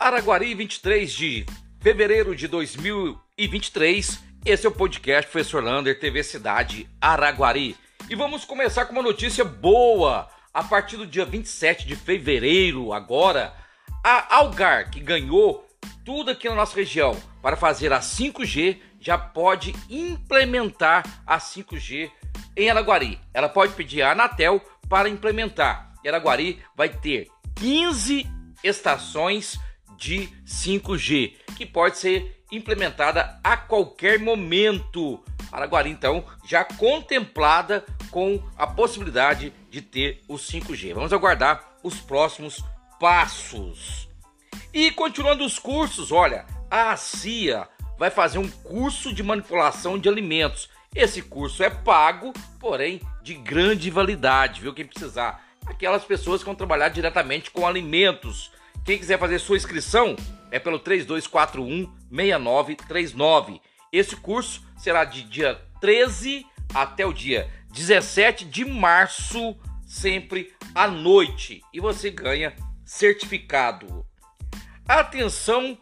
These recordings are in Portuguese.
Araguari, 23 de fevereiro de 2023. Esse é o podcast Professor Lander, TV Cidade Araguari. E vamos começar com uma notícia boa. A partir do dia 27 de fevereiro, agora, a Algar, que ganhou tudo aqui na nossa região para fazer a 5G, já pode implementar a 5G em Araguari. Ela pode pedir a Anatel para implementar. E Araguari vai ter 15 estações de 5G, que pode ser implementada a qualquer momento. Araguari, então, já contemplada com a possibilidade de ter o 5G. Vamos aguardar os próximos passos. E continuando os cursos, olha, a CIA vai fazer um curso de manipulação de alimentos. Esse curso é pago, porém de grande validade, viu? Quem precisar. Aquelas pessoas que vão trabalhar diretamente com alimentos quem quiser fazer sua inscrição é pelo 3241 6939. Esse curso será de dia 13 até o dia 17 de março, sempre à noite, e você ganha certificado. Atenção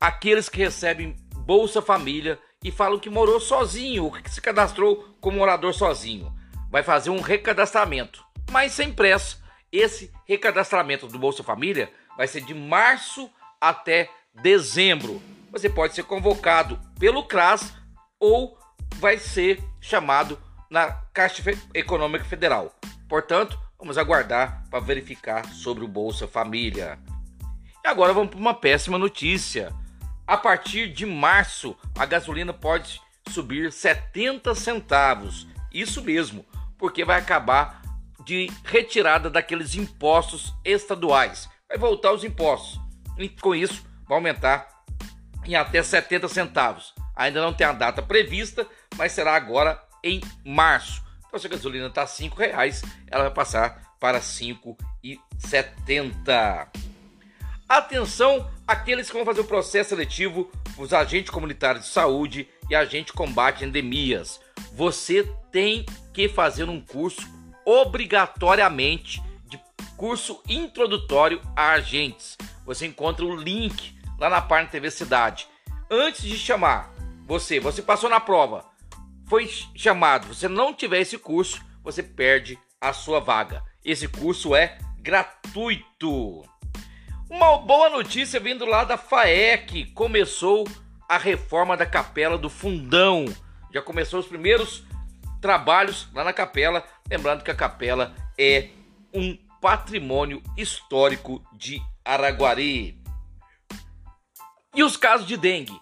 aqueles que recebem Bolsa Família e falam que morou sozinho, que se cadastrou como morador sozinho. Vai fazer um recadastramento, mas sem pressa. Esse recadastramento do Bolsa Família vai ser de março até dezembro. Você pode ser convocado pelo CRAS ou vai ser chamado na Caixa Econômica Federal. Portanto, vamos aguardar para verificar sobre o Bolsa Família. E agora vamos para uma péssima notícia. A partir de março, a gasolina pode subir 70 centavos. Isso mesmo, porque vai acabar de retirada daqueles impostos estaduais vai voltar os impostos. E com isso, vai aumentar em até 70 centavos. Ainda não tem a data prevista, mas será agora em março. Então, se a gasolina está R$ reais, ela vai passar para R$ 5,70. Atenção aqueles que vão fazer o processo seletivo, os agentes comunitários de saúde e agente combate endemias. Você tem que fazer um curso obrigatoriamente curso introdutório a agentes. Você encontra o link lá na página TV Cidade. Antes de chamar você, você passou na prova, foi chamado, você não tiver esse curso, você perde a sua vaga. Esse curso é gratuito. Uma boa notícia vindo lá da FAEC, começou a reforma da Capela do Fundão. Já começou os primeiros trabalhos lá na capela, lembrando que a capela é um patrimônio histórico de Araguari. E os casos de dengue,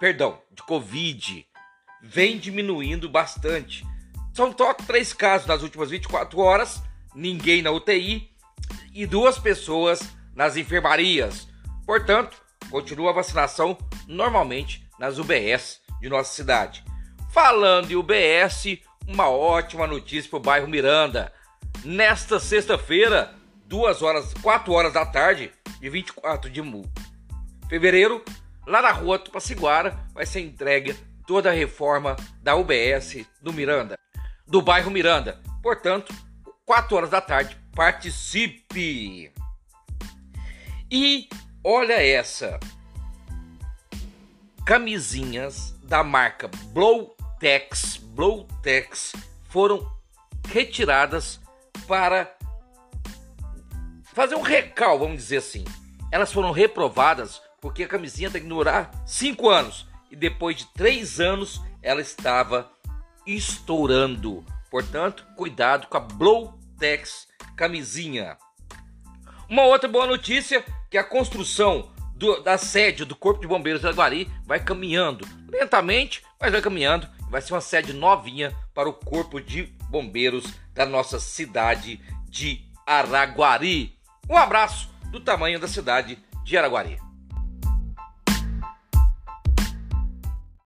perdão, de Covid, vem diminuindo bastante. São só três casos nas últimas 24 horas, ninguém na UTI e duas pessoas nas enfermarias. Portanto, continua a vacinação normalmente nas UBS de nossa cidade. Falando em UBS, uma ótima notícia para o bairro Miranda nesta sexta-feira, 2 horas, 4 horas da tarde, de 24 de fevereiro, lá na rua Tupaciguara, vai ser entregue toda a reforma da UBS do Miranda, do bairro Miranda. Portanto, 4 horas da tarde, participe! E olha essa. Camisinhas da marca Blowtex, Blowtex foram retiradas para fazer um recal, vamos dizer assim. Elas foram reprovadas porque a camisinha tem que durar 5 anos e depois de 3 anos ela estava estourando. Portanto, cuidado com a Blowtex camisinha. Uma outra boa notícia que a construção do, da sede do Corpo de Bombeiros de Aguari vai caminhando lentamente, mas vai caminhando. Vai ser uma sede novinha para o Corpo de Bombeiros da nossa cidade de Araguari. Um abraço do tamanho da cidade de Araguari.